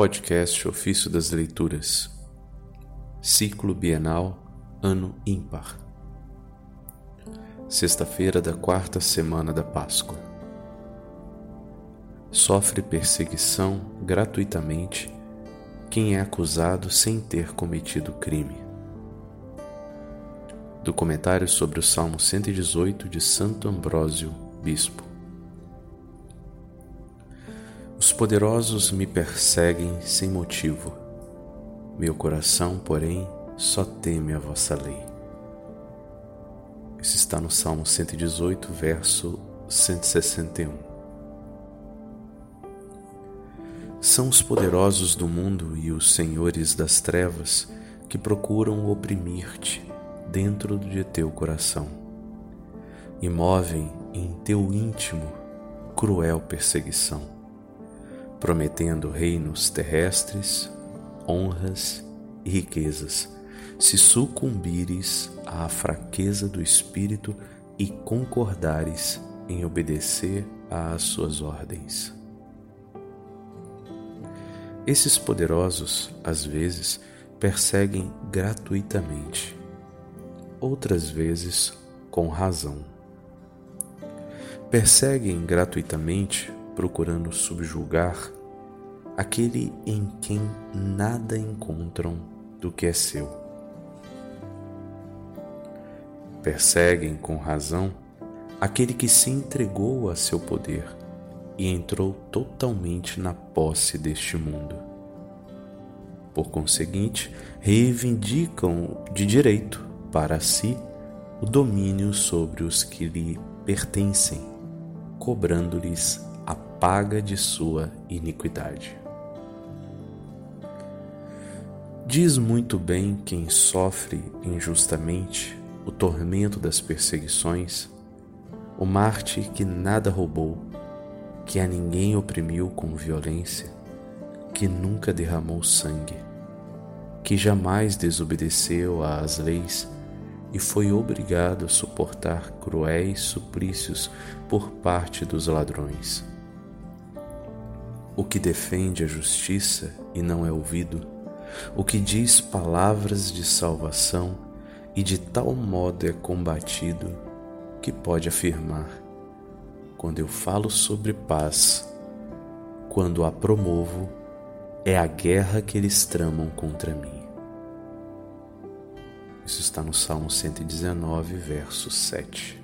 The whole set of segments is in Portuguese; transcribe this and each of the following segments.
Podcast Ofício das Leituras, Ciclo Bienal, Ano Ímpar. Sexta-feira da quarta semana da Páscoa. Sofre perseguição gratuitamente quem é acusado sem ter cometido crime. Do comentário sobre o Salmo 118 de Santo Ambrósio, Bispo. Os poderosos me perseguem sem motivo. Meu coração, porém, só teme a vossa lei. Isso está no Salmo 118, verso 161. São os poderosos do mundo e os senhores das trevas que procuram oprimir-te dentro de teu coração e movem em teu íntimo cruel perseguição prometendo reinos terrestres, honras e riquezas, se sucumbires à fraqueza do espírito e concordares em obedecer às suas ordens. Esses poderosos, às vezes, perseguem gratuitamente, outras vezes com razão. Perseguem gratuitamente procurando subjugar aquele em quem nada encontram do que é seu. Perseguem com razão aquele que se entregou a seu poder e entrou totalmente na posse deste mundo. Por conseguinte, reivindicam de direito para si o domínio sobre os que lhe pertencem, cobrando-lhes paga de sua iniquidade. Diz muito bem quem sofre injustamente o tormento das perseguições, o Marte que nada roubou, que a ninguém oprimiu com violência, que nunca derramou sangue, que jamais desobedeceu às leis e foi obrigado a suportar cruéis suplícios por parte dos ladrões. O que defende a justiça e não é ouvido, o que diz palavras de salvação e de tal modo é combatido que pode afirmar: quando eu falo sobre paz, quando a promovo, é a guerra que eles tramam contra mim. Isso está no Salmo 119, verso 7.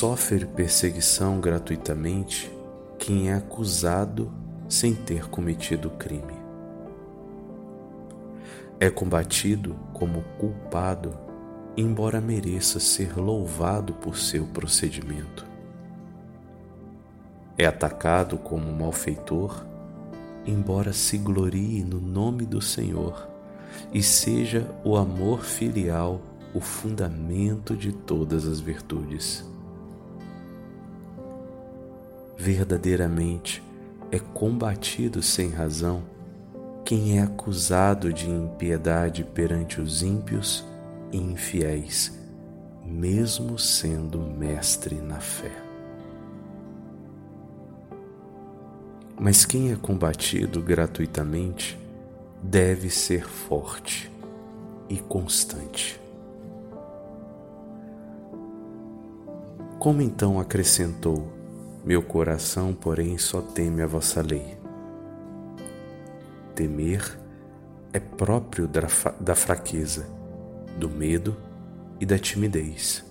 Sofre perseguição gratuitamente quem é acusado sem ter cometido crime. É combatido como culpado, embora mereça ser louvado por seu procedimento. É atacado como malfeitor, embora se glorie no nome do Senhor e seja o amor filial o fundamento de todas as virtudes. Verdadeiramente, é combatido sem razão quem é acusado de impiedade perante os ímpios e infiéis, mesmo sendo mestre na fé. Mas quem é combatido gratuitamente deve ser forte e constante. Como então acrescentou meu coração, porém, só teme a vossa lei. Temer é próprio da fraqueza, do medo e da timidez.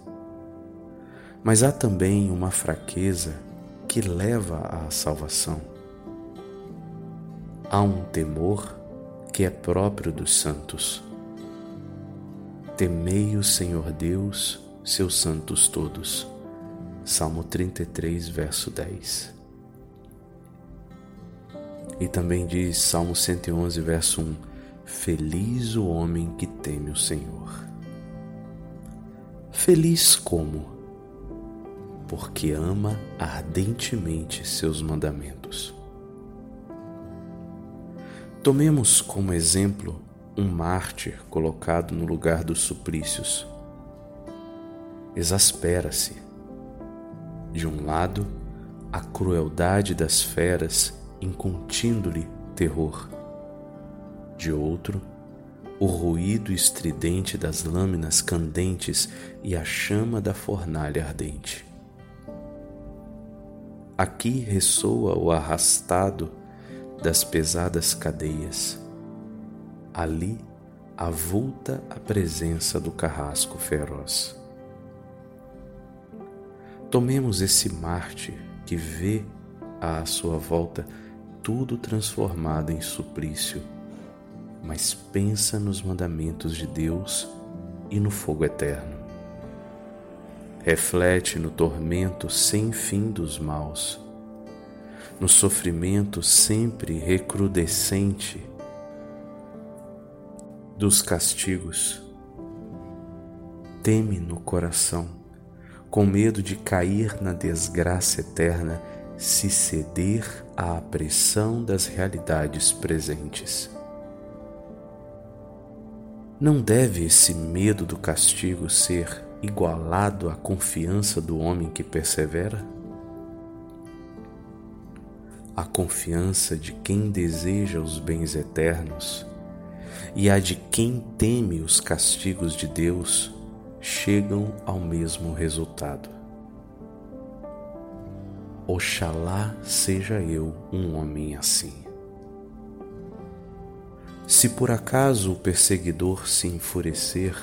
Mas há também uma fraqueza que leva à salvação. Há um temor que é próprio dos santos. Temei o Senhor Deus, seus santos todos. Salmo 33, verso 10. E também diz Salmo 111, verso 1: Feliz o homem que teme o Senhor. Feliz como? Porque ama ardentemente seus mandamentos. Tomemos como exemplo um mártir colocado no lugar dos suplícios. Exaspera-se de um lado, a crueldade das feras incutindo-lhe terror. De outro, o ruído estridente das lâminas candentes e a chama da fornalha ardente. Aqui ressoa o arrastado das pesadas cadeias. Ali avulta a presença do carrasco feroz. Tomemos esse Marte que vê à sua volta tudo transformado em suplício, mas pensa nos mandamentos de Deus e no fogo eterno. Reflete no tormento sem fim dos maus, no sofrimento sempre recrudescente dos castigos. Teme no coração, com medo de cair na desgraça eterna se ceder à pressão das realidades presentes. Não deve esse medo do castigo ser igualado à confiança do homem que persevera? A confiança de quem deseja os bens eternos e a de quem teme os castigos de Deus chegam ao mesmo resultado. Oxalá seja eu um homem assim. Se por acaso o perseguidor se enfurecer,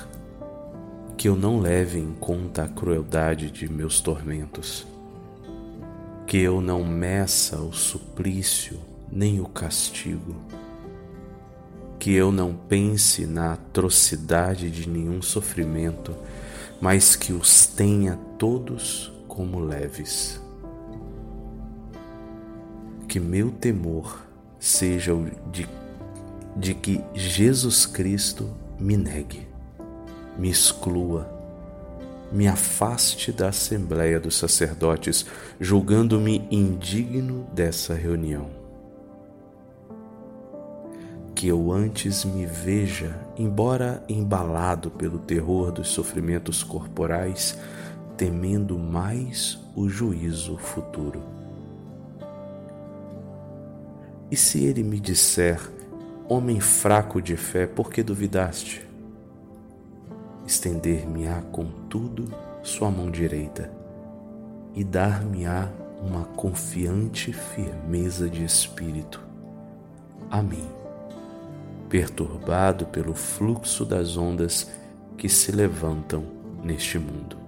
que eu não leve em conta a crueldade de meus tormentos, que eu não meça o suplício nem o castigo, que eu não pense na atrocidade de nenhum sofrimento, mas que os tenha todos como leves que meu temor seja o de, de que Jesus Cristo me negue, me exclua, me afaste da Assembleia dos Sacerdotes, julgando-me indigno dessa reunião. Que eu antes me veja, embora embalado pelo terror dos sofrimentos corporais, temendo mais o juízo futuro. E se ele me disser, homem fraco de fé, por que duvidaste? Estender-me-á, contudo, sua mão direita e dar-me-á uma confiante firmeza de espírito. A mim, perturbado pelo fluxo das ondas que se levantam neste mundo.